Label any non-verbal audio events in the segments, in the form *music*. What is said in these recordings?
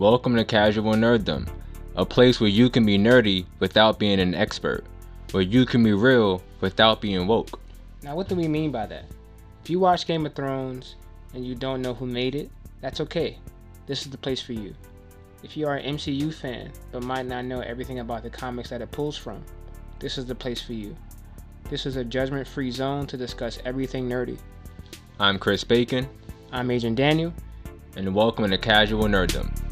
Welcome to Casual Nerddom, a place where you can be nerdy without being an expert, where you can be real without being woke. Now, what do we mean by that? If you watch Game of Thrones and you don't know who made it, that's okay. This is the place for you. If you are an MCU fan but might not know everything about the comics that it pulls from, this is the place for you. This is a judgment free zone to discuss everything nerdy. I'm Chris Bacon, I'm Adrian Daniel. and welcome to Casual Nerddom.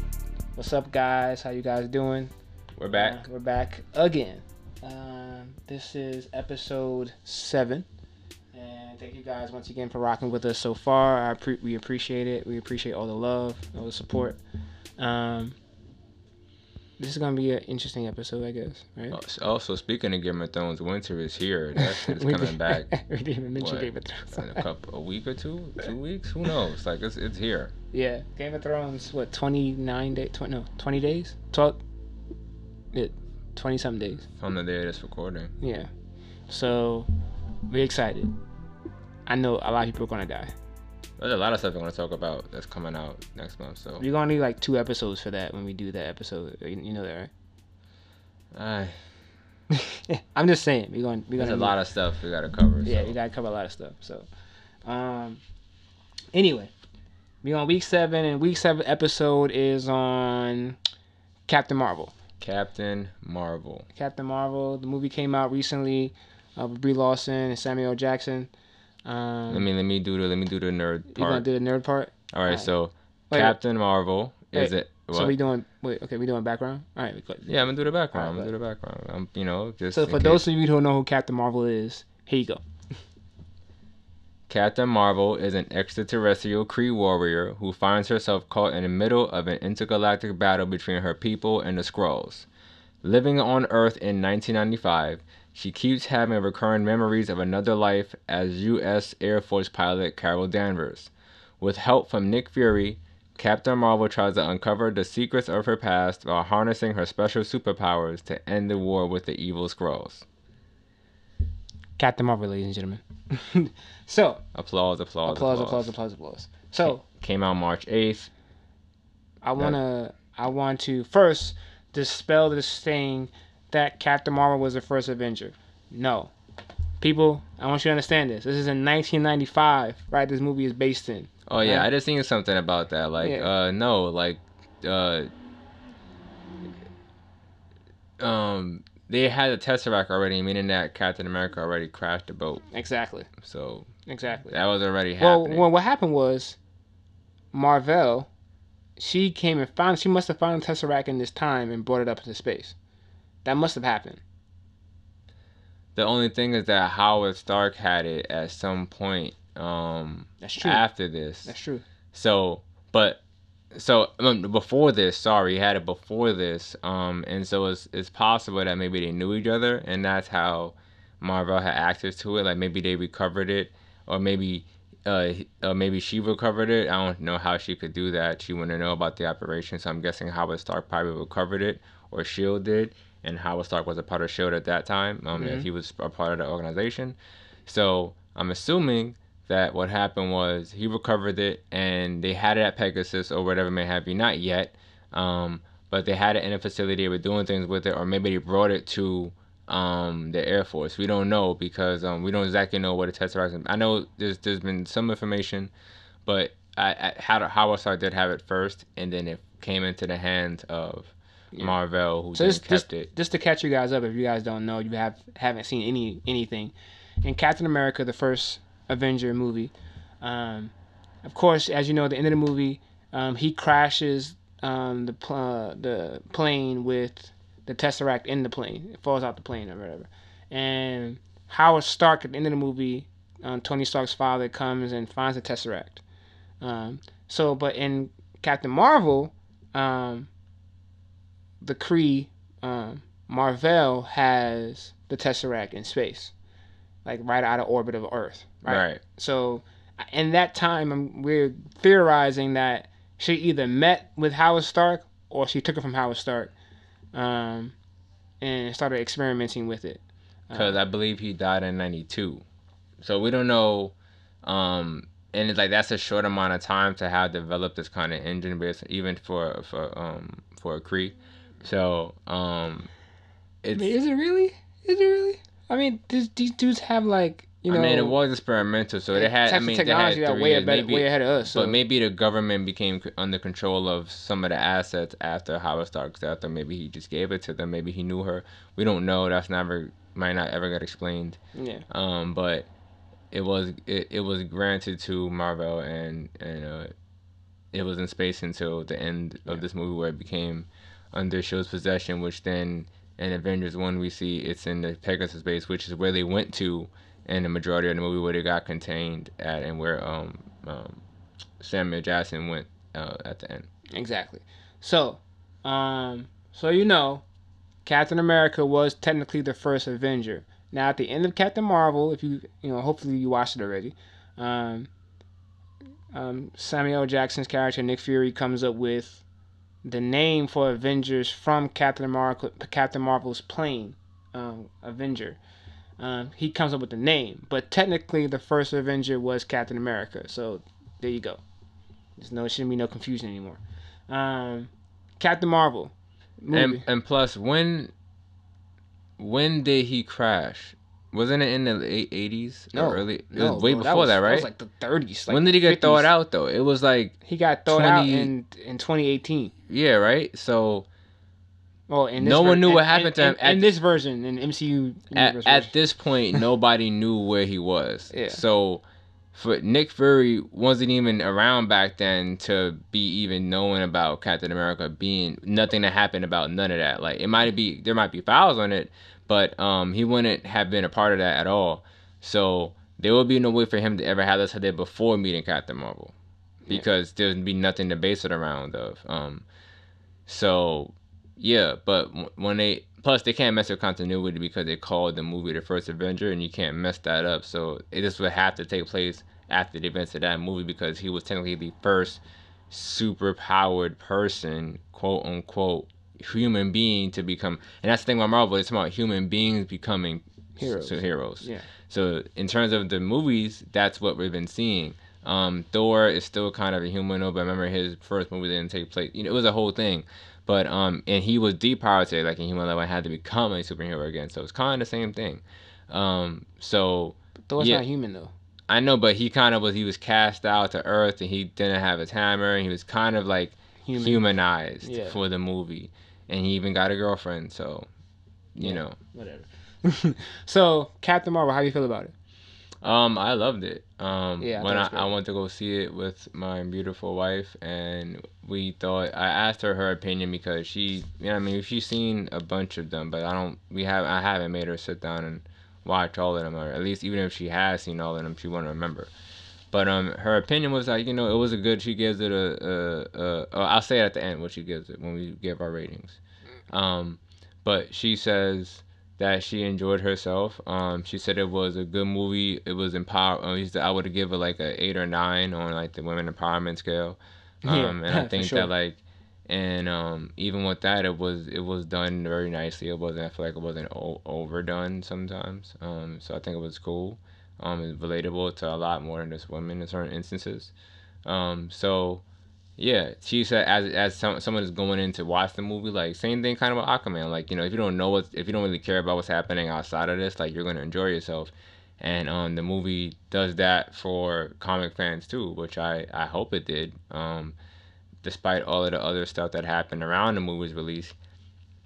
What's up, guys? How you guys doing? We're back. Uh, we're back again. Um, this is episode seven, and thank you guys once again for rocking with us so far. I pre- we appreciate it. We appreciate all the love, all the support. Um, this is gonna be an interesting episode, I guess. Right? Also, also, speaking of Game of Thrones, winter is here. That *laughs* shit's coming did- back. *laughs* we didn't even mention What? Game of Thrones. in a couple, a week or two, two weeks. Who knows? Like it's it's here. Yeah, Game of Thrones. What twenty nine days? Tw- no, twenty days. Twelve. Yeah, twenty some days. On the day of this recording. Yeah. So we're excited. I know a lot of people are gonna die. There's a lot of stuff I'm gonna talk about that's coming out next month. So We're gonna need like two episodes for that when we do that episode. You know that, right? I. *laughs* I'm just saying we're going. We're there's gonna a lot of stuff we gotta cover. Yeah, so. we gotta cover a lot of stuff. So, um, anyway, we on week seven, and week seven episode is on Captain Marvel. Captain Marvel. Captain Marvel. The movie came out recently uh, with Brie Larson and Samuel Jackson. Um, Let me let me do the let me do the nerd part. you gonna do the nerd part? All right, Alright. so Wait, Captain Marvel is Wait, it? So what? we doing? Wait, okay, we doing background. All right. yeah, I'm gonna do the background. Alright, I'm gonna do the background. I'm you know just So for case. those of you who don't know who Captain Marvel is, here you go. Captain Marvel is an extraterrestrial Kree warrior who finds herself caught in the middle of an intergalactic battle between her people and the Skrulls. Living on Earth in 1995, she keeps having recurrent memories of another life as U.S. Air Force pilot Carol Danvers. With help from Nick Fury, Captain Marvel tries to uncover the secrets of her past while harnessing her special superpowers to end the war with the evil Skrulls. Captain Marvel, ladies and gentlemen. *laughs* so Applause, applause, applause, applause, applause, applause. So Came out March 8th. I wanna, I want to first dispel this thing that Captain Marvel was the first Avenger. No, people, I want you to understand this. This is in 1995, right? This movie is based in. Oh yeah, Right? I just seen something about that. Like, Yeah. uh, no, like, uh, um, they had a Tesseract already, meaning that Captain America already crashed the boat. Exactly, So exactly. that was already happening. well, what happened was Marvel, she came and found. She must have found the Tesseract in this time and brought it up into space. That must have happened. the only thing is that Howard Stark had it at some point, um, That's true. after this. That's true. So, but so um, before this, sorry, he had it before this, um, and so it's it's possible that maybe they knew each other, and that's how Marvel had access to it. Like maybe they recovered it, or maybe. Uh, uh, maybe she recovered it. I don't know how she could do that. She wouldn't know about the operation, so I'm guessing Howard Stark probably recovered it, or Shield did, and Howard Stark was a part of Shield at that time. Um, Mhm. he was a part of the organization. So I'm assuming that what happened was he recovered it and they had it at Pegasus or whatever may have you. Not yet, um, but they had it in a facility. They were doing things with it, or maybe they brought it to um, the Air Force. We don't know because um, we don't exactly know what a Tesseract is. I know there's there's been some information, but I, I had Howard Stark did have it first, and then it came into the hands of Yeah. Marvel, who So kept it. just to catch you guys up, if you guys don't know, you have haven't seen any anything. In Captain America, the first Avenger movie, um, of course, as you know, at the end of the movie, um, he crashes um, the pl- uh, the plane with the Tesseract in the plane. It falls out the plane or whatever. And Howard Stark at the end of the movie, um, Tony Stark's father comes and finds the Tesseract. Um, so, but in Captain Marvel, um, the Kree, Marvel has the Tesseract in space, like right out of orbit of Earth. Right. right. So, in that time, um, we're theorizing that she either met with Howard Stark or she took it from Howard Stark, um, and started experimenting with it. because I believe he died in '92. So we don't know. Um, and it's like that's a short amount of time to have developed this kind of engine base, even for for um for a Kree. So um, I mean, is it really? Is it really? I mean, these these dudes have like you know. I mean, it was experimental, so they had. I mean, they had technology that three way years, ahead, maybe, way ahead of us. So but maybe the government became under control of some of the assets after Howard Stark's death, or maybe he just gave it to them. Maybe he knew her. We don't know. That's never might not ever get explained. yeah, Um, but it was it, it was granted to Marvel, and and uh, it was in space until the end Yeah. of this movie, where it became under Shield's possession. Which then in Avengers One we see it's in the Pegasus base, which is where they went to in the majority of the movie, where they got contained at, and where um, um Samuel Jackson went uh, at the end. exactly. So, um, so you know, Captain America was technically the first Avenger. Now, at the end of Captain Marvel, if you you know, hopefully you watched it already. Um, um, Samuel Jackson's character Nick Fury comes up with the name for Avengers from Captain Marvel, Captain Marvel's plane, um, Avenger. Um, he comes up with the name, but technically the first Avenger was Captain America. So there you go. There's no shouldn't be no confusion anymore. Um, Captain Marvel movie. And and plus, when when did he crash? Wasn't it in the late eighties No, or early? It no, was way before that, was- right? was like the 30s. Like when did he get 50s. thawed out though? It was like He got thrown out in in 2018. yeah, right. So Oh, in this No one ver- knew what happened to him in, at- in this version in MCU. at, universe at this point, *laughs* nobody knew where he was. Yeah. So for Nick Fury wasn't even around back then to be even knowing about Captain America being nothing that happened about none of that. Like it might be there might be files on it, but um he wouldn't have been a part of that at all. So there would be no way for him to ever have this idea before meeting Captain Marvel, Yeah. because there'd be nothing to base it around of. Um, so yeah, but when they plus they can't mess with continuity because they called the movie the first Avenger, and you can't mess that up. So it just would have to take place after the events of that movie because he was technically the first super powered person, quote unquote, human being to become. And that's the thing about Marvel. It's about human beings becoming Heroes. s- heroes. Yeah. So in terms of the movies, that's what we've been seeing. Um, Thor is still kind of a humanoid, but remember his first movie didn't take place. You know, it was a whole thing. But um, and he was depowered like in human level and had to become a superhero again. So it's kind of the same thing. Um, so Thor's yeah. not human though. I know, but he kind of was. He was cast out to Earth, and he didn't have his hammer, and he was kind of like Human. humanized Yeah. for the movie, and he even got a girlfriend. So, you Yeah. know, Whatever. *laughs* so Captain Marvel, how do you feel about it? Um, I loved it. Um, Yeah, when I, I went to go see it with my beautiful wife, and we thought I asked her her opinion because she, you know, I mean, she's seen a bunch of them, but I don't. We have I haven't made her sit down and watch all of them, or at least even if she has seen all of them, she wouldn't remember. But um, her opinion was like, you know, it was a good. She gives it a, a, a, a I'll say it at the end what she gives it when we give our ratings. Um, but she says that she enjoyed herself. Um, she said it was a good movie. It was empower. Uh, I would give it like a eight or nine on like the women empowerment scale. Um, and I *laughs* think sure. that like, and um, even with that, it was it was done very nicely. It wasn't. I feel like it wasn't o- overdone sometimes. Um, so I think it was cool. Um, it's relatable to a lot more than just women in certain instances. Um, so yeah, she said as as some, someone is going in to watch the movie, like same thing kind of with Aquaman. Like you know, if you don't know what, if you don't really care about what's happening outside of this, like you're gonna enjoy yourself. And um, the movie does that for comic fans too, which I I hope it did. Um, despite all of the other stuff that happened around the movie's release,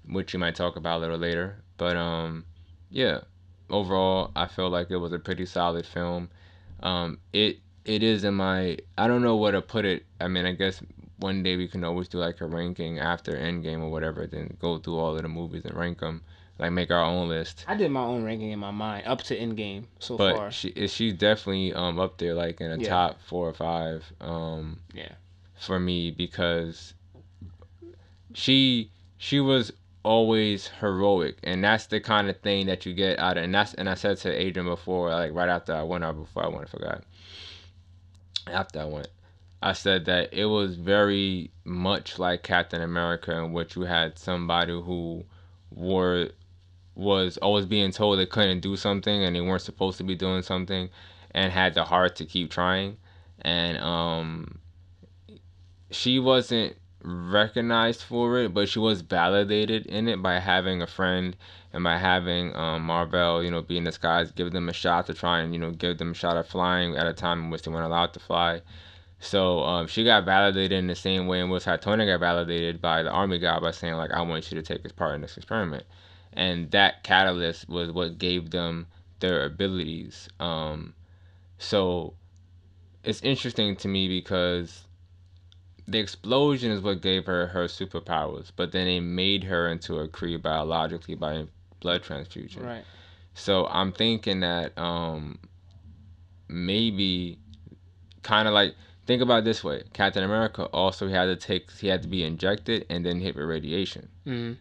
which you might talk about a little later. But um, yeah, overall, I feel like it was a pretty solid film. Um, it it is in my I don't know where to put it. I mean, I guess one day we can always do like a ranking after Endgame or whatever, then go through all of the movies and rank them, like make our own list. I did my own ranking in my mind up to Endgame so But far. she she's definitely um up there like in a Yeah. top four or five um Yeah. for me because she she was always heroic and that's the kind of thing that you get out of and that's and I said to Adrian before like right after I went out before I went I forgot after I went I said that it was very much like Captain America in which you had somebody who were was always being told they couldn't do something and they weren't supposed to be doing something and had the heart to keep trying. And um, she wasn't recognized for it, but she was validated in it by having a friend and by having um, Mar-Vell, you know, be in skies, give them a shot to try and you know give them a shot at flying at a time in which they weren't allowed to fly. So um, she got validated in the same way in which Tony got validated by the army guy by saying like, "I want you to take this part in this experiment," and that catalyst was what gave them their abilities. Um, so it's interesting to me because the explosion is what gave her her superpowers, but then it made her into a Kree biologically by blood transfusion. Right. So I'm thinking that um, maybe kind of like think about it this way: Captain America also had to take he had to be injected and then hit with radiation. Mm-hmm.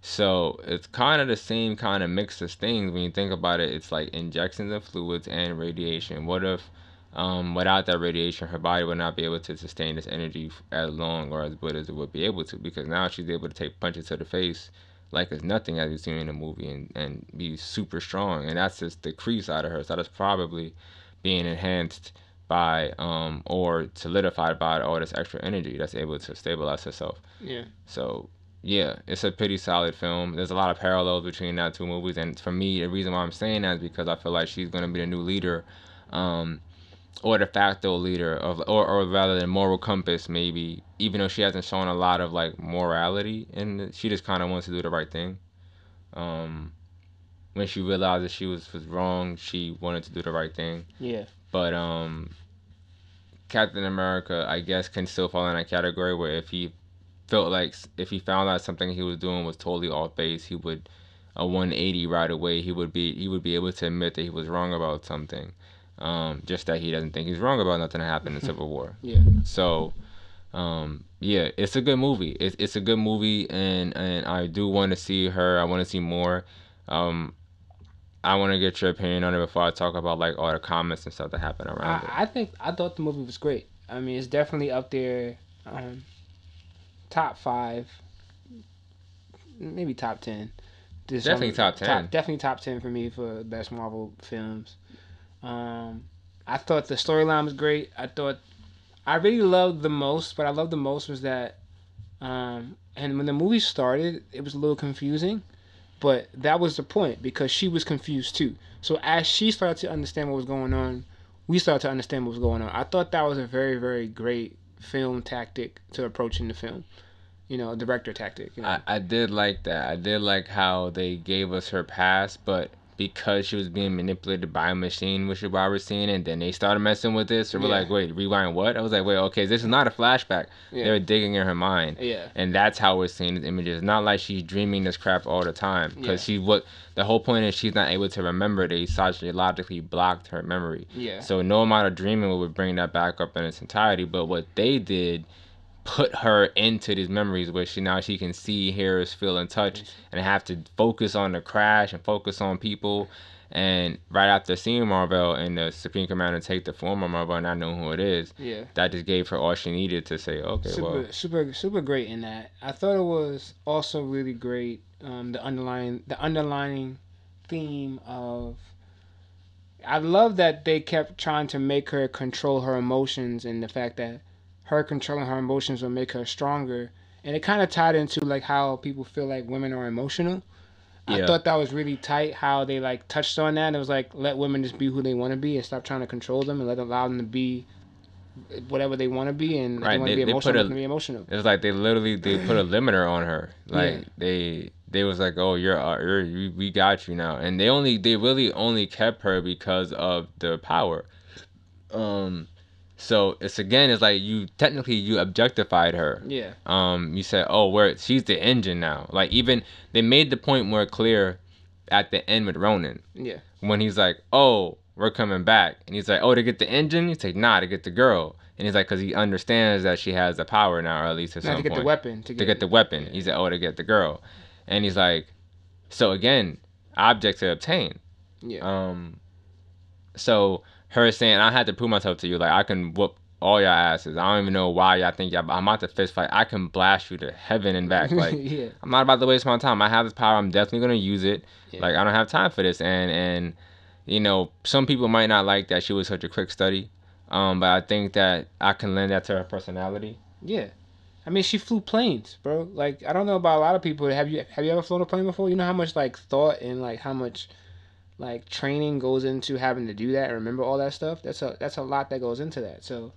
So it's kind of the same kind of mix of things when you think about it. It's like injections of fluids and radiation. What if um, without that radiation, her body would not be able to sustain this energy as long or as good as it would be able to. Because now she's able to take punches to the face like it's nothing, as you see in the movie, and, and be super strong. And that's just the Kree side of her. So that's probably being enhanced by um, or solidified by all this extra energy that's able to stabilize herself. Yeah. So yeah, it's a pretty solid film. There's a lot of parallels between that two movies, and for me, the reason why I'm saying that is because I feel like she's gonna be the new leader. Um, or de facto leader of or, or rather than moral compass maybe even though she hasn't shown a lot of like morality and she just kind of wants to do the right thing. Um when she realized that she was was wrong she wanted to do the right thing. Yeah. But um captain america i guess can still fall in that category where if he felt like if he found out something he was doing was totally off base he would a 180 right away he would be he would be able to admit that he was wrong about something um, just that he doesn't think he's wrong about nothing that happened in Civil War. *laughs* Yeah. So, um, yeah, it's a good movie. It's it's a good movie, and and I do want to see her. I want to see more. Um, I want to get your opinion on it before I talk about like all the comments and stuff that happened around I, it. I think I thought the movie was great. I mean, it's definitely up there, um, top five, maybe top ten. Definitely top ten. Top, definitely top ten for me for best Marvel films. Um, I thought the storyline was great. I thought I really loved the most, but I loved the most was that, um, and when the movie started, it was a little confusing, but that was the point because she was confused too. So as she started to understand what was going on, we started to understand what was going on. I thought that was a very, very great film tactic to approaching the film. You know, director tactic. You know? I, I did like that. I did like how they gave us her past, but because she was being manipulated by a machine, which is why we're seeing. And then they started messing with this. So we're yeah. like, wait, rewind what? I was like, wait, okay, this is not a flashback. Yeah. They're digging in her mind. Yeah. And that's how we're seeing these images. Not like she's dreaming this crap all the time. Because yeah. she, what, the whole point is she's not able to remember. They psychologically blocked her memory. Yeah. So no amount of dreaming would bring that back up in its entirety. But what they did put her into these memories where she now she can see, hear, feel, and touch, and have to focus on the crash and focus on people. And right after seeing Mar-Vell and the Supreme Commander take the form of Mar-Vell and not know who it is, yeah, that just gave her all she needed to say, okay, super, well, super, super great in that. I thought it was also really great. Um, the underlying, the underlying theme of I love that they kept trying to make her control her emotions and the fact that her controlling her emotions will make her stronger. And it kind of tied into like how people feel like women are emotional. Yeah. I thought that was really tight how they like touched on that. It was like let women just be who they want to be and stop trying to control them and let allow them to be whatever they want to be and right. they want to be emotional. A, be emotional. It was like they literally they put a limiter on her. Like yeah. they they was like, oh, you're, uh, you're you, we got you now, and they only they really only kept her because of the power. Um, so it's again, it's like you technically you objectified her. Yeah. Um, you said, oh, where she's the engine now. Like even they made the point more clear at the end with Ronan. Yeah. When he's like, oh, we're coming back, and he's like, oh, to get the engine. He's like, nah, to get the girl. And he's like, because he understands that she has the power now, or at least at some to get point. the weapon. To get, to get the weapon. Yeah. He's like, oh, to get the girl, and he's like, so again, object to obtain. Yeah. Um. So her saying, I had to prove myself to you. Like, I can whoop all your asses. I don't even know why y'all think y'all, I'm about to fist fight. I can blast you to heaven and back. *laughs* Like, yeah. I'm not about to waste my time. I have this power. I'm definitely going to use it. Yeah. Like, I don't have time for this. And, and, you know, some people might not like that she was such a quick study. Um, but I think that I can lend that to her personality. Yeah. I mean, she flew planes, bro. Like, I don't know about a lot of people. Have you have you ever flown a plane before? You know how much like thought and like how much like training goes into having to do that and remember all that stuff. That's a that's a lot that goes into that. So,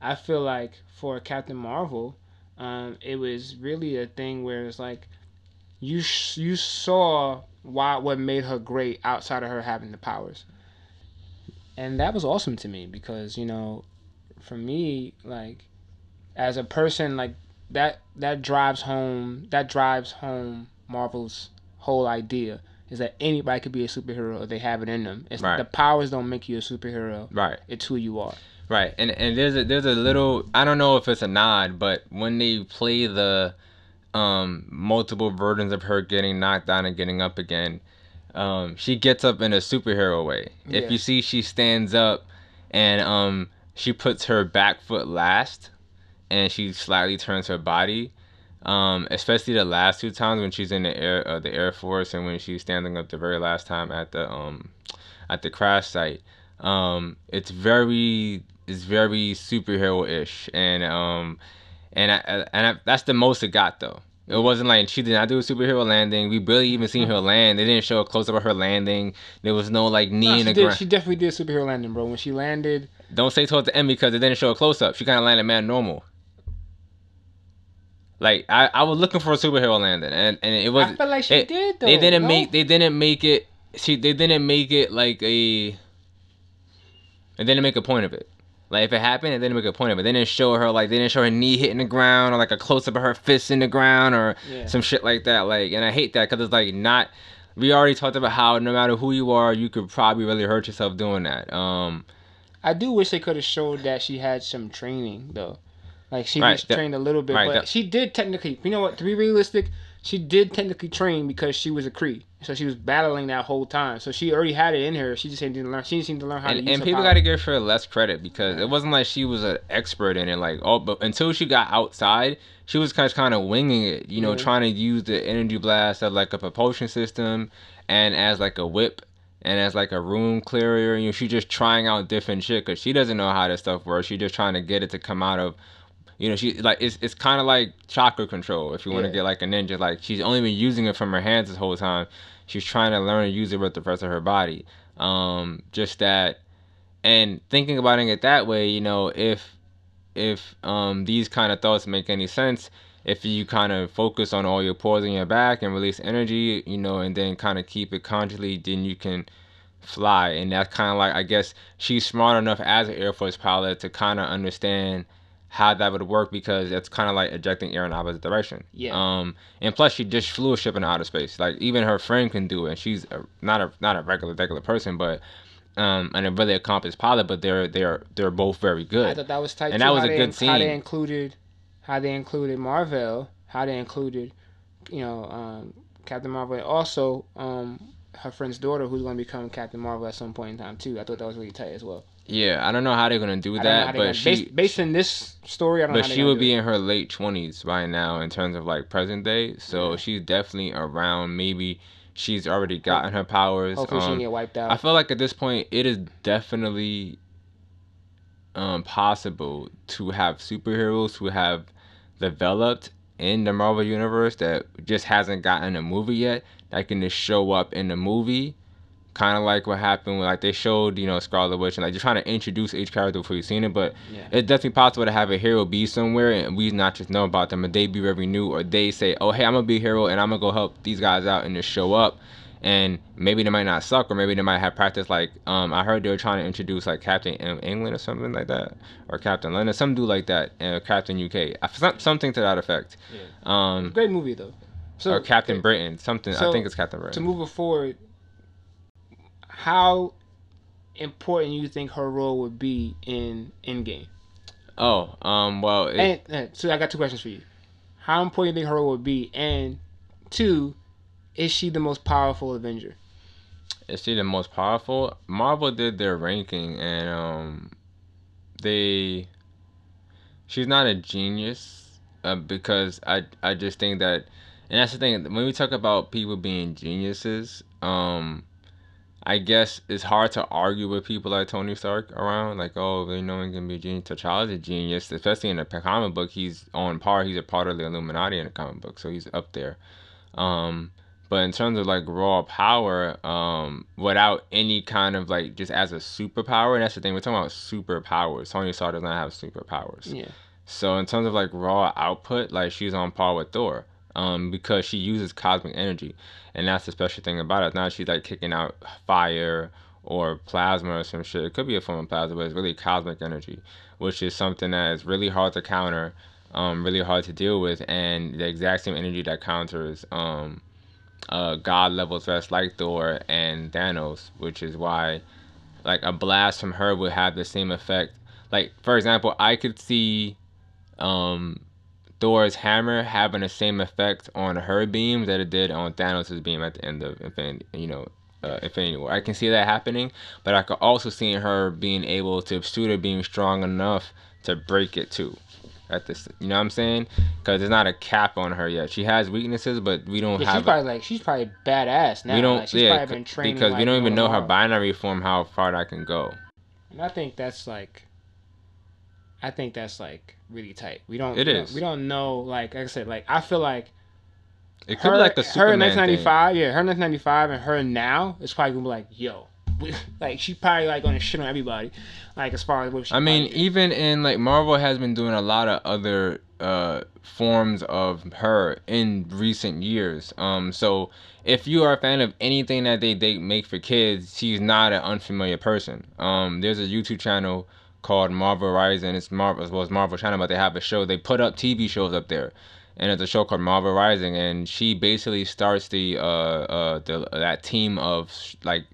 I feel like for Captain Marvel, um, it was really a thing where it's like you sh- you saw why what made her great outside of her having the powers, and that was awesome to me because you know, for me like as a person like that that drives home that drives home Marvel's whole idea is that anybody could be a superhero if they have it in them. It's Right. the powers don't make you a superhero. Right. It's who you are. Right, and and there's a there's a little I don't know if it's a nod, but when they play the um multiple versions of her getting knocked down and getting up again, um she gets up in a superhero way. Yeah. If you see she stands up and um she puts her back foot last and she slightly turns her body. Um, especially the last two times when she's in the air uh, the Air Force and when she's standing up the very last time at the um at the crash site. Um, it's very it's very superhero ish and um and I, and I, that's the most it got though. It wasn't like she did not do a superhero landing. We barely even seen her land. They didn't show a close up of her landing. There was no like knee No, in the did, ground. she definitely did a superhero landing, bro. When she landed, Don't say towards the end because it didn't show a close up. She kind of landed man normal. Like I, I was looking for a superhero landing, and and it was. I feel like she it- did though. They didn't no? make. They didn't make it. She. They didn't make it like a. They didn't make a point of it. Like if it happened, they didn't make a point of it. They didn't show her like they didn't show her knee hitting the ground or like a close up of her fist in the ground or Yeah. some shit like that. Like, and I hate that because it's like not. We already talked about how no matter who you are, you could probably really hurt yourself doing that. Um, I do wish they could have showed that she had some training though. Like she Right, trained a little bit, right, but that- she did technically. You know what? To be realistic, she did technically train because she was a Kree, so she was battling that whole time. So she already had it in her. She just didn't learn. She needed to learn how to and, use and people got to give her less credit because it wasn't like she was an expert in it. Like, oh, but until she got outside, she was kind of kind of winging it. You know, Yeah. trying to use the energy blast as like a propulsion system and as like a whip and as like a room clearer. You know, she just trying out different shit because she doesn't know how this stuff works. She just trying to get it to come out of. You know, she like it's it's kind of like chakra control. If you want to Yeah. get like a ninja, like she's only been using it from her hands this whole time. She's trying to learn to use it with the rest of her body. Um, just that and thinking about it that way you know if if um these kind of thoughts make any sense if you kind of focus on all your pores in your back and release energy you know and then kind of keep it consciously then you can fly and that's kind of like i guess she's smart enough as an air force pilot to kind of understand how that would work because it's kind of like ejecting air in the opposite direction Yeah. um and plus she just flew a ship in outer space like even her friend can do it and she's a, not a not a regular regular person but um, and a really accomplished pilot, but they're they're they're both very good. I thought that was tight. And too, that was how a they- good How they included, how they included Marvel, how they included, you know, um, Captain Marvel, also um, her friend's daughter, who's going to become Captain Marvel at some point in time too. I thought that was really tight as well. Yeah, I don't know how they're gonna do I don't know how that, but gonna- she based, based on this story, I don't know. but she would be it. in her late twenties by now in terms of like present day. So Yeah. she's definitely around. Maybe she's already gotten her powers. Hopefully, she Um, can get wiped out. I feel like at this point, it is definitely um, possible to have superheroes who have developed in the Marvel universe that just hasn't gotten a movie yet that can just show up in the movie. Kind of like what happened when like they showed you know Scarlet Witch and like you're trying to introduce each character before you've seen it, but Yeah. it's definitely possible to have a hero be somewhere and we not just know about them and they be very new or they say oh hey I'm gonna be a hero and I'm gonna go help these guys out and just show up and maybe they might not suck or maybe they might have practice like um I heard they were trying to introduce like Captain England or something like that or Captain London some do like that uh, Captain UK Uh, some, something to that effect um Great movie though. So or Captain Britain something I think it's Captain Britain. to move it forward, how important you think her role would be in Endgame? oh um well it, And, and so I got two questions for you. How important do you think her role would be? And two, is she the most powerful Avenger? is she the most powerful? Marvel did their ranking and um they she's not a genius uh, because I I just think that and that's the thing when we talk about people being geniuses um I guess it's hard to argue with people like Tony Stark around. Like, oh, you know, he can be a genius. T'Challa's a genius, especially in the comic book. He's on par. He's a part of the Illuminati in the comic book, so he's up there. Um, but in terms of like raw power, um, without any kind of like just as a superpower, and that's the thing we're talking about superpowers. Tony Stark does not have superpowers. Yeah. So in terms of like raw output, like she's on par with Thor. Um, because she uses cosmic energy, and that's the special thing about it. Now she's like kicking out fire or plasma or some shit. It could be a form of plasma, but it's really cosmic energy, which is something that is really hard to counter, um, really hard to deal with, and the exact same energy that counters um, uh, god level threats like Thor and Thanos, which is why like a blast from her would have the same effect. Like for example, I could see um, Thor's hammer having the same effect on her beam that it did on Thanos' beam at the end of Infinity, you know, uh, Infinity War. I can see that happening, but I could also see her being able to shoot her beam strong enough to break it too. At this, you know what I'm saying? Because there's not a cap on her yet. She has weaknesses, but we don't Yeah, have. she's probably like she's probably badass now. we don't. Like, she's yeah, probably been training because we don't even know her binary form how far that can go. And I think that's like, I think that's like really tight. We don't. It we don't- we don't know. Like, like I said, like I feel like It could her, be like a her in Superman thing. 1995, yeah, her 1995 and her now is probably gonna be like, yo, *laughs* like she probably like gonna shit on everybody, like as far as what she. I mean, probably- even in like Marvel has been doing a lot of other uh forms of her in recent years. Um, so if you are a fan of anything that they they make for kids, she's not an unfamiliar person. Um, there's a YouTube channel called Marvel Rising. It's Marvel as well as Marvel Channel, but they have a show. They put up TV shows up there. And it's a show called Marvel Rising, and she basically starts the uh uh the that team of like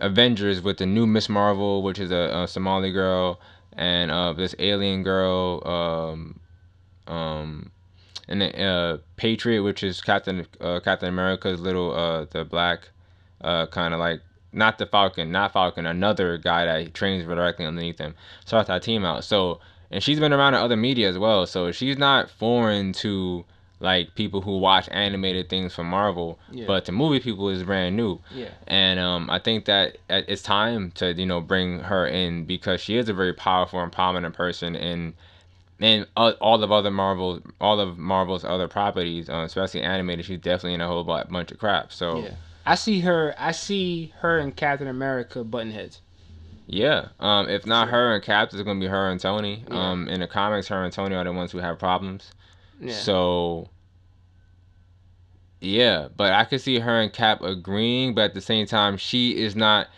Avengers with the new Miss Marvel, which is a, a Somali girl, and uh, this alien girl, um, um, and then, uh, Patriot, which is Captain uh, Captain America's little uh, the black, uh, kind of like not the Falcon, not Falcon, another guy that trains directly underneath him. Starts that team out. So and she's been around in other media as well, so she's not foreign to like people who watch animated things from Marvel, Yeah. but to movie people is brand new yeah, and um, I think that it's time to you know bring her in because she is a very powerful and prominent person in and all all of other Marvel all of Marvel's other properties, uh, especially animated. She's definitely in a whole bunch of crap. So yeah. I see her. I see her and Captain America button heads. yeah, um, if not her and Cap, it's gonna be her and Tony. Yeah. Um, in the comics, her and Tony are the ones who have problems. Yeah. So yeah, but I could see her and Cap agreeing, but at the same time, she is not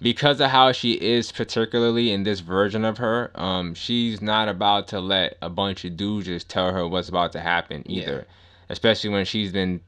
because of how she is, particularly in this version of her. Um, she's not about to let a bunch of dudes just tell her what's about to happen either, especially when she's been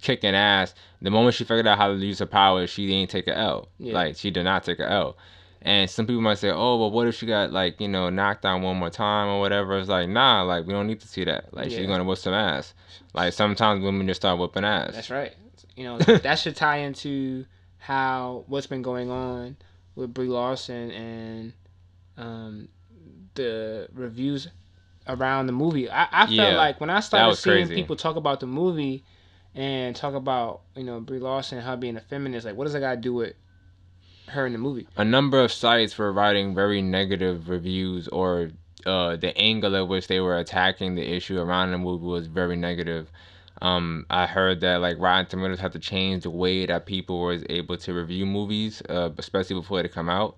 kicking ass. The moment she figured out how to use her power, she didn't take a L. Yeah. Like she did not take a L. And some people might say, "Oh, well, what if she got like you know knocked down one more time or whatever?" It's like, nah, like we don't need to see that. Like she's gonna whip some ass. Like sometimes women just start whipping ass. That's right. You know *laughs* that should tie into how what's been going on with Brie Larson and um, the reviews around the movie. I, I felt Yeah, like when I started seeing crazy. people talk about the movie and talk about you know Brie Larson her being a feminist, like what does that got to do with her in the movie? a number of sites were writing very negative reviews or uh, the angle at which they were attacking the issue around the movie was very negative. Um, I heard that like Rotten Tomatoes had to change the way that people was able to review movies, uh, especially before they come out.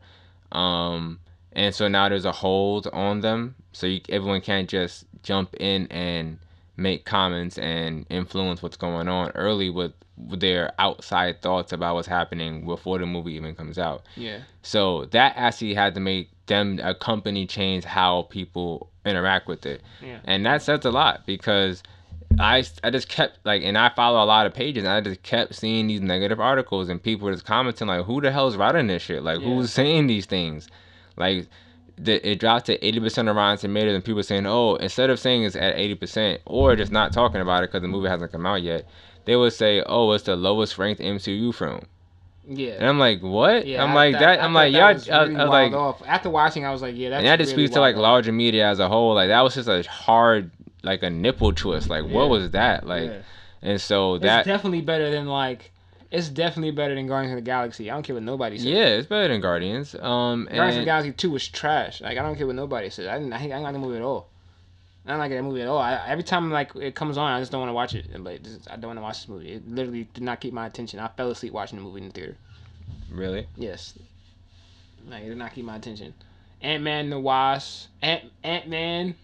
Um, and so now there's a hold on them, so you, everyone can't just jump in and make comments and influence what's going on early with, their outside thoughts about what's happening before the movie even comes out. Yeah, So that actually had to make them a company change how people interact with it. Yeah. And that says a lot because I, I just kept like and I follow a lot of pages and I just kept seeing these negative articles and people just commenting like who the hell is writing this shit? Like Yeah. who's saying these things? Like the, it dropped to 80% of Rotten Tomatoes and people saying, oh, instead of saying it's at 80% or just not talking about it because the movie hasn't come out yet, they would say, oh, it's the lowest ranked MCU film. yeah. And I'm like, what? Yeah, I'm I like thought- that. I I'm like. I, really I was like, off. After watching, I was like, yeah, that's and that just really speaks to like off. larger media as a whole. Like that was just a hard, like a nipple twist. Like Yeah. what was that? Like, Yeah. and so It's that definitely better than like It's definitely better than Guardians of the Galaxy. I don't care what nobody says. Yeah, it's better than Guardians. Um, Guardians of the Galaxy Two was trash. Like I don't care what nobody says. I didn't. I, didn't like the movie at all. I don't like that movie at all. I, every time like it comes on, I just don't want to watch it. Like I don't want to watch this movie. It literally did not keep my attention. I fell asleep watching the movie in the theater. really, Yes. Like it did not keep my attention. Ant Man and the Wasp. Ant Ant Man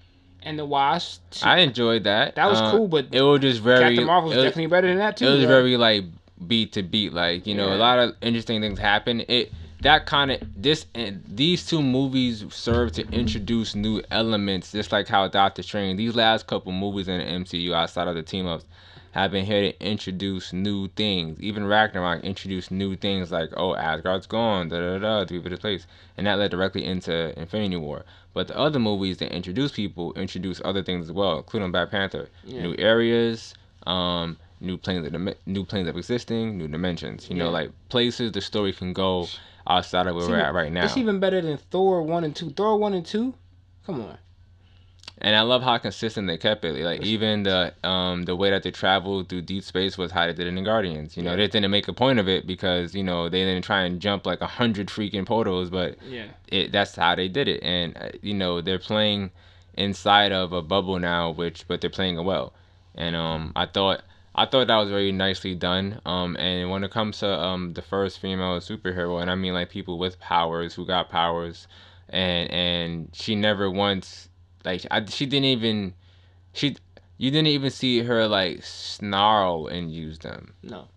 and the Wasp. I enjoyed that. That was Uh, cool, but it was just very. Captain Marvel's it was- definitely better than that too. it was bro. very like beat to beat like you know Yeah. a lot of interesting things happen. It that kind of this and these two movies serve to introduce new elements just like how doctor strange these last couple movies in the mcu outside of the team ups have been here to introduce new things. Even ragnarok introduced new things like oh asgard's gone da da da to this place. And that led directly into infinity war. But the other movies that introduce people introduce other things as well including black panther. Yeah. new areas um new planes of new planes of existing, new dimensions. You know, like places the story can go outside of where It's we're even- at right now. It's even better than Thor one and two. Thor one and two. Come on. and I love how consistent they kept it. Like even the um the way that they traveled through deep space was how they did it in Guardians. You know, Yeah. they didn't make a point of it because you know they didn't try and jump like a hundred freaking portals, but Yeah. it that's how they did it. And uh, you know they're playing inside of a bubble now, which but they're playing it well. And um I thought I thought that was very nicely done. Um and when it comes to um the first female superhero, and I mean like people with powers who got powers, and and she never once like I, she didn't even she you didn't even see her like snarl and use them. No.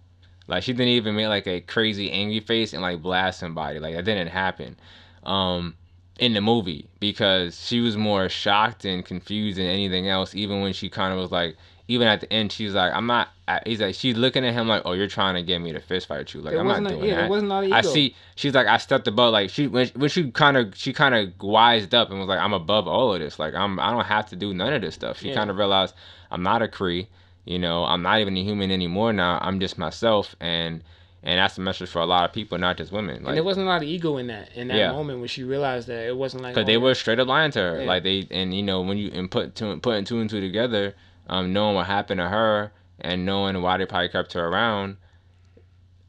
Like she didn't even make like a crazy angry face and like blast somebody. Like that didn't happen. Um in the movie because she was more shocked and confused than anything else even when she kind of was like even at the end she's like I'm not he's like she's looking at him like oh you're trying to get me to fist fight you like it I'm not doing a, yeah, that it wasn't ego. I see. She's like, I stepped above. Like she when when she kind of she kind of wised up and was like, I'm above all of this. Like I'm I don't have to do none of this stuff. She Yeah. kind of realized I'm not a Kree. You know, I'm not even a human anymore now. I'm just myself, and and that's a message for a lot of people, not just women. and there wasn't a lot of ego in that in that Yeah. moment when she realized that it wasn't like because oh, they were straight up lying to her. Like they and you know when you and put two putting two and two together, um, knowing what happened to her and knowing why they probably kept her around.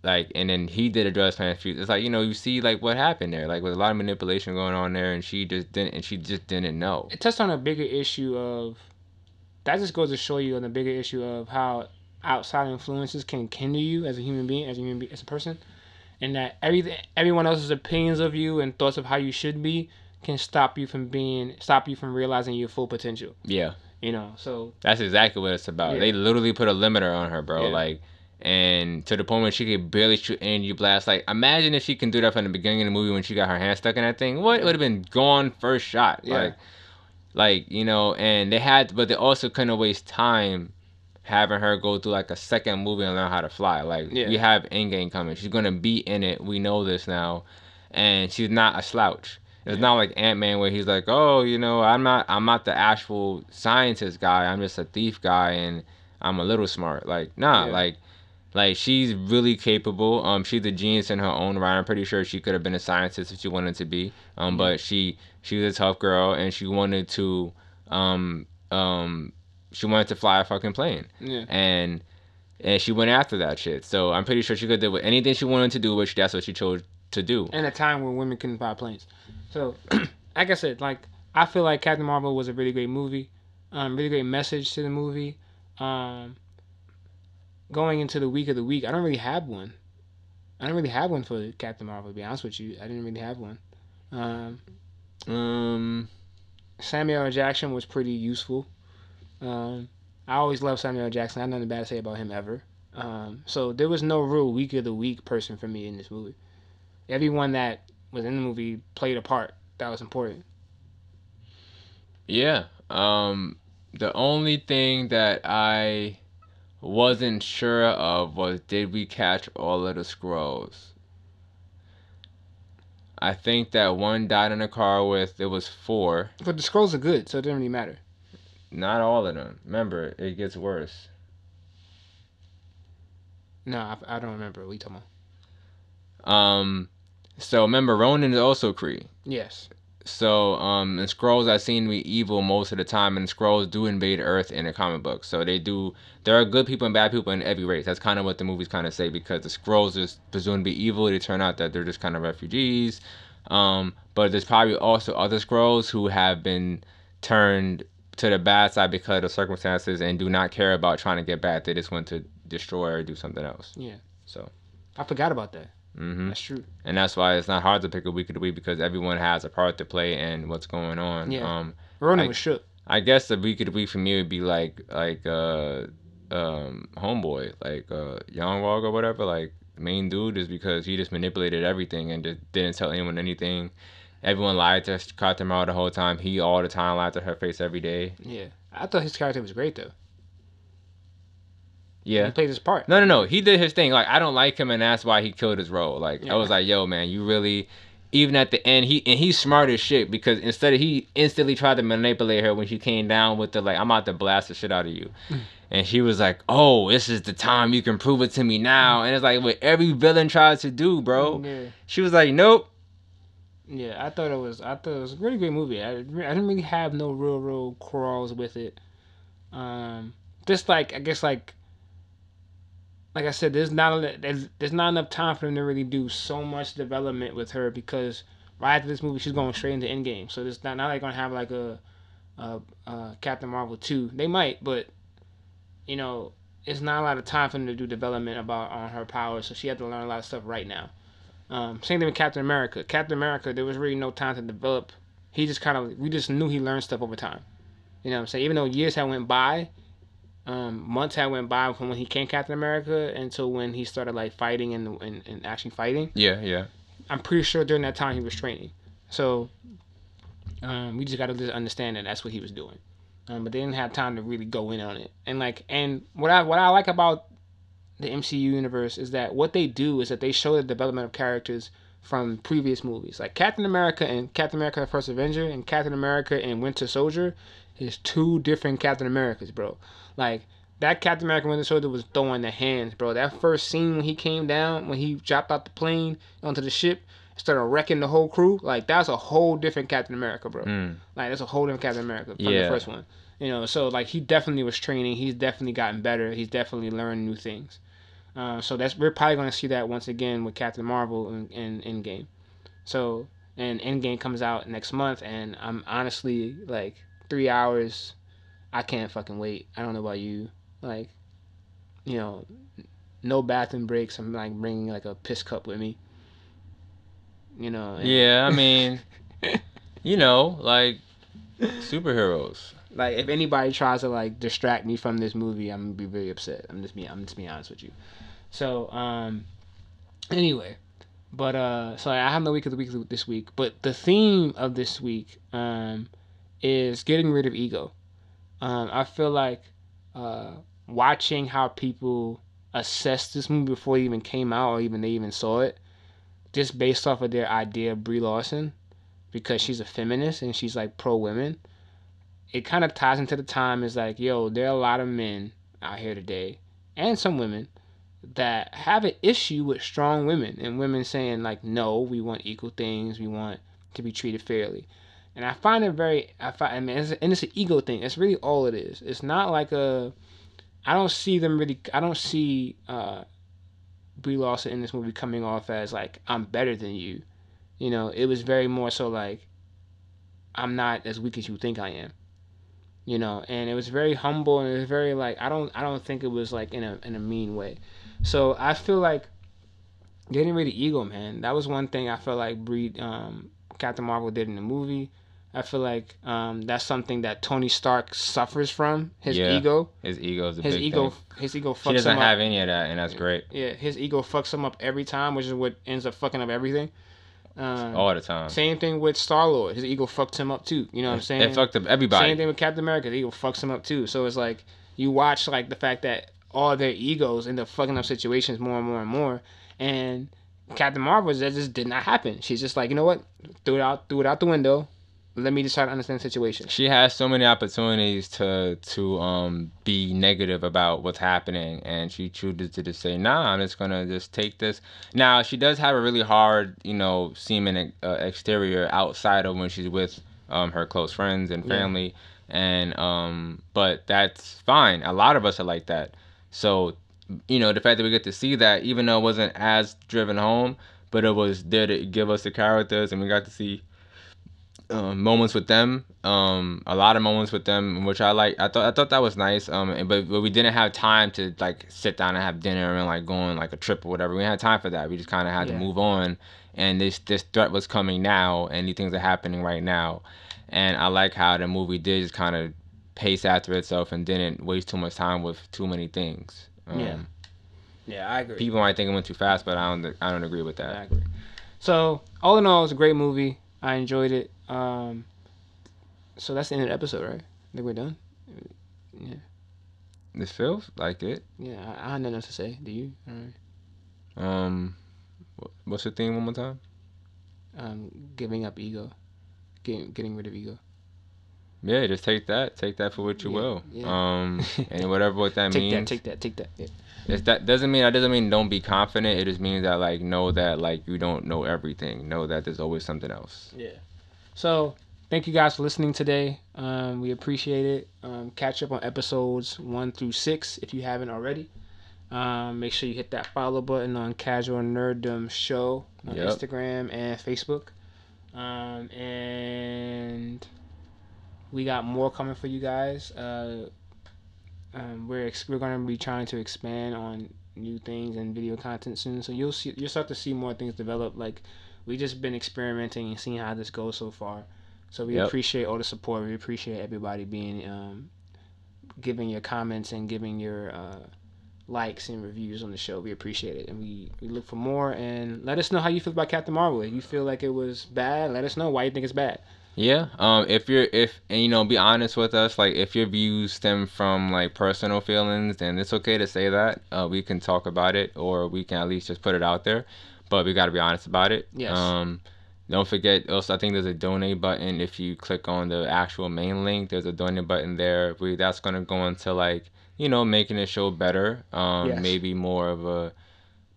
Like and then he did a drug transfusion. It's like you know you see like what happened there. Like with a lot of manipulation going on there, and she just didn't and she just didn't know. it touched on a bigger issue of that just goes to show you on the bigger issue of how outside influences can hinder you as a human being, as a human being, as a person, and that everything, everyone else's opinions of you and thoughts of how you should be can stop you from being, stop you from realizing your full potential. Yeah, You know, so that's exactly what it's about. Yeah. They literally put a limiter on her, bro. Yeah. Like. And to the point where she could barely shoot energy blast. Like, imagine if she can do that from the beginning of the movie when she got her hand stuck in that thing. What? It would have been gone first shot. Yeah. Like, like you know and they had but they also couldn't waste time having her go through like a second movie and learn how to fly like Yeah. we have Endgame coming she's gonna be in it we know this now and she's not a slouch it's not like ant-man where he's like oh you know i'm not i'm not the actual scientist guy i'm just a thief guy and i'm a little smart like nah Yeah. like like she's really capable. Um, she's a genius in her own right. I'm pretty sure she could have been a scientist if she wanted to be. Um, but she she was a tough girl and she wanted to um um she wanted to fly a fucking plane yeah, and and she went after that shit. So I'm pretty sure she could do with anything she wanted to do, which that's what she chose to do. in a time when women couldn't fly planes. So, *clears throat* like I said, like I feel like Captain Marvel was a really great movie, um, really great message to the movie. Um, going into the week of the week, I don't really have one. I don't really have one for Captain Marvel. To be honest with you, I didn't really have one. Um, Um, Samuel L. Jackson was pretty useful. Um, I always loved Samuel L. Jackson. I have nothing bad to say about him ever. Um, so there was no real week of the week person for me in this movie. Everyone that was in the movie played a part that was important. yeah. Um, the only thing that I wasn't sure of was did we catch all of the Skrulls? I think that one died in a car with it was four. But the Skrulls are good, so it doesn't really matter. Not all of them. Remember, it gets worse. No, I, I don't remember. What you talking about? Um, so remember, Ronan is also Kree. Yes. So, um, and Skrulls are seen to be evil most of the time, and Skrulls do invade Earth in the comic books. So they do. There are good people and bad people in every race. That's kind of what the movies kind of say because the Skrulls is presumed to be evil. They turn out that they're just kind of refugees. Um, but there's probably also other Skrulls who have been turned to the bad side because of circumstances and do not care about trying to get back. They just want to destroy or do something else. Yeah. So. I forgot about that. Hmm That's true. and that's why it's not hard to pick a week of the week because everyone has a part to play in what's going on. Yeah. Um, Ronan Like- was shook. I guess the week of the week for me would be like like uh um homeboy like uh Yon-Rogg or whatever like main dude is because he just manipulated everything and just didn't tell anyone anything. Everyone lied to Katamaru the whole time. He all the time lied to her face every day. Yeah. I thought his character was great though. Yeah. He played his part. No, no, no. He did his thing. Like I don't like him, and that's why he killed his role. Like Yeah. I was like, yo, man, you really. Even at the end, he and he's smart as shit because instead of he instantly tried to manipulate her when she came down with the like, I'm about to blast the shit out of you, Mm. *laughs* and she was like, oh, this is the time you can prove it to me now, and it's like what every villain tries to do, bro. Yeah. She was like, nope. Yeah, I thought it was. I thought it was a really great movie. I, I didn't really have no real, real quarrels with it. Um, just like I guess like, like I said, there's not there's, there's not enough time for them to really do so much development with her because right after this movie she's going straight into Endgame. So it's not not like gonna have like a, a, a Captain Marvel two. They might, but you know, it's not a lot of time for them to do development about on her powers. So she had to learn a lot of stuff right now. Um, same thing with Captain America. Captain America, there was really no time to develop. He just kind of, we just knew he learned stuff over time. You know what I'm saying? Even though years had went by, um, months had went by from when he came Captain America until when he started like fighting and, and, and actually fighting. Yeah, yeah. I'm pretty sure during that time he was training. So um, we just got to just understand that that's what he was doing. Um, but they didn't have time to really go in on it. And like, and what I what I like about the MCU universe is that what they do is that they show the development of characters from previous movies. Like Captain America and Captain America: The First Avenger and Captain America and Winter Soldier is two different Captain Americas, bro. Like that Captain America Winter Soldier was throwing the hands, bro. That first scene when he came down, when he dropped out the plane onto the ship, started wrecking the whole crew, like that's a whole different Captain America, bro. Mm. Like that's a whole different Captain America from Yeah. the first one. You know, so like he definitely was training. He's definitely gotten better. He's definitely learned new things. Uh, so that's we're probably going to see that once again with Captain Marvel in, in Endgame. So and Endgame comes out next month, and I'm honestly like three hours. I can't fucking wait. I don't know about you. Like, you know, no bathroom breaks. I'm like bringing like a piss cup with me. You know. Yeah, I mean, *laughs* you know, like superheroes. Like if anybody tries to like distract me from this movie, I'm gonna be very upset. I'm just being I'm just being honest with you. So um anyway. But uh so I have no week of the week this week. But the theme of this week um is getting rid of ego. Um I feel like uh watching how people assess this movie before it even came out or even they even saw it, just based off of their idea of Brie Larson, because she's a feminist and she's like pro women it kind of ties into the time is like, yo, there are a lot of men out here today, and some women, that have an issue with strong women and women saying like, no, we want equal things, we want to be treated fairly. And I find it very, I find, I mean, it's, and it's an ego thing. It's really all it is. It's not like a, I don't see them really, I don't see uh, Brie Larson in this movie coming off as like, I'm better than you. You know, it was very more so like, I'm not as weak as you think I am you know and it was very humble and it was very like i don't i don't think it was like in a in a mean way so i feel like getting rid of ego man that was one thing i felt like Brie um captain marvel did in the movie i feel like um that's something that tony stark suffers from his Yeah. ego His ego's a his big ego thing. his ego She fucks doesn't him have up any of that, and that's great yeah his ego fucks him up every time which is what ends up fucking up everything um, all the time. same thing with Star Lord. His ego fucked him up too. You know what I'm saying? It fucked up everybody. Same thing with Captain America. The ego fucks him up too. So it's like you watch like the fact that all their egos end up fucking up situations more and more and more. And Captain Marvel, that just did not happen. She's just like, you know what? Threw it out, threw it out the window. Let me just try to understand the situation. She has so many opportunities to to um be negative about what's happening, and she chooses to just say, "Nah, I'm just gonna just take this." Now she does have a really hard, you know, seeming uh, exterior outside of when she's with um her close friends and Yeah. family, and um, but that's fine. A lot of us are like that. So, you know, the fact that we get to see that, even though it wasn't as driven home, but it was there to give us the characters, and we got to see um, moments with them. Um, a lot of moments with them, which I like. I thought I thought that was nice. Um, and- but but we didn't have time to like sit down and have dinner and like go on like a trip or whatever. We didn't have time for that. We just kind of had Yeah. to move on. And this this threat was coming now, and these things are happening right now. And I like how the movie did just kind of pace after itself and didn't waste too much time with too many things. Um, Yeah. Yeah, I agree. People might think it went too fast, but I don't. I don't agree with that. I agree. So all in all, it's a great movie. I enjoyed it. Um, so that's the end of the episode, right? I think we're done. Yeah. It feels like it. Yeah, I, I had nothing else to say. Do you? All right. Um, what's the theme one more time? Um, giving up ego, getting getting rid of ego. Yeah, just take that. Take that for what you Yeah, will. yeah. Um, *laughs* and whatever what that take means. that, take that, take that. Yeah. It's that doesn't mean that doesn't mean don't be confident. It just means that like know that like you don't know everything. Know that there's always something else. Yeah. So thank you guys for listening today. Um, we appreciate it. Um, catch up on episodes one through six if you haven't already. Um, make sure you hit that follow button on Casual Nerddom Show on Yep. Instagram and Facebook. Um, and we got more coming for you guys. Uh, um, we're ex- we're gonna be trying to expand on new things and video content soon. So you'll see you'll start to see more things develop. Like we just been experimenting and seeing how this goes so far. So we Yep. appreciate all the support. We appreciate everybody being um, giving your comments and giving your uh, likes and reviews on the show. We appreciate it, and we, we look for more. And let us know how you feel about Captain Marvel. If you feel like it was bad, let us know why you think it's bad. Yeah. Um. If you're if and you know be honest with us. Like if your views stem from like personal feelings, then it's okay to say that. Uh, we can talk about it, or we can at least just put it out there. But we got to be honest about it. Yes. Um. Don't forget. Also, I think there's a donate button. If you click on the actual main link, there's a donate button there. We that's gonna go into like you know making the show better. Um. Yes. Maybe more of a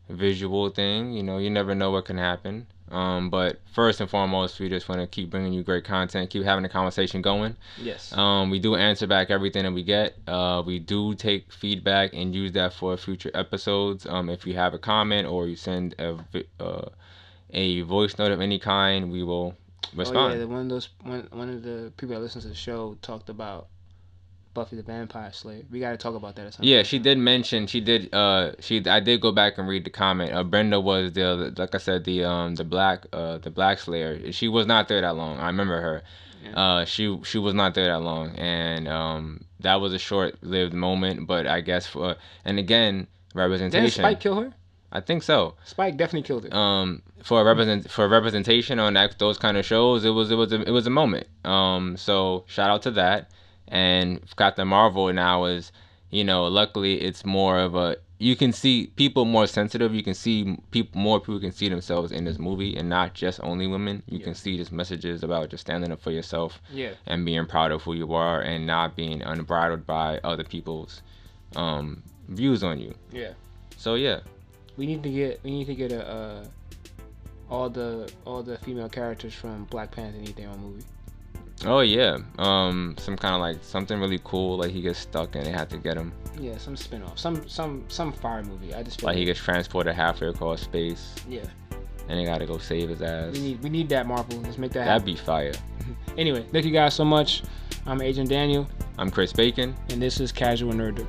visual thing. You know, you never know what can happen. Um, but first and foremost, we just want to keep bringing you great content, keep having the conversation going. Yes. Um, we do answer back everything that we get. Uh, we do take feedback and use that for future episodes. Um, if you have a comment or you send a uh, a voice note of any kind, we will respond. Oh yeah, one of those one one of the people that listen to the show talked about Buffy the Vampire Slayer. We got to talk about that at some Yeah, point. she did mention she did uh she I did go back and read the comment. Uh, Brenda was the like I said the um the black uh the black slayer. She was not there that long. I remember her. Yeah. Uh she she was not there that long and um that was a short-lived moment, but I guess for and again representation. Didn't. Spike kill her? I think so. Spike definitely killed her. Um for represent for representation on that those kind of shows, it was it was a, it was a moment. Um so shout out to that. And Captain Marvel now is, you know, luckily it's more of a you can see people more sensitive. You can see people more people can see themselves in this movie, and not just only women. You Yeah. can see just messages about just standing up for yourself yeah. and being proud of who you are, and not being unbridled by other people's um, views on you. Yeah. So yeah, We need to get we need to get a uh, all the all the female characters from Black Panther need their own movie. Oh yeah, um, some kind of like something really cool. Like he gets stuck and they have to get him. Yeah, some spin off. Some some some fire movie. I just Like he gets transported halfway across space, Yeah. and they gotta go save his ass. We need we need that Marvel. Let's make that That'd happen. be fire. *laughs* Anyway, thank you guys so much. I'm Adrian Daniel I'm Chris Bacon. and this is Casual Nerd.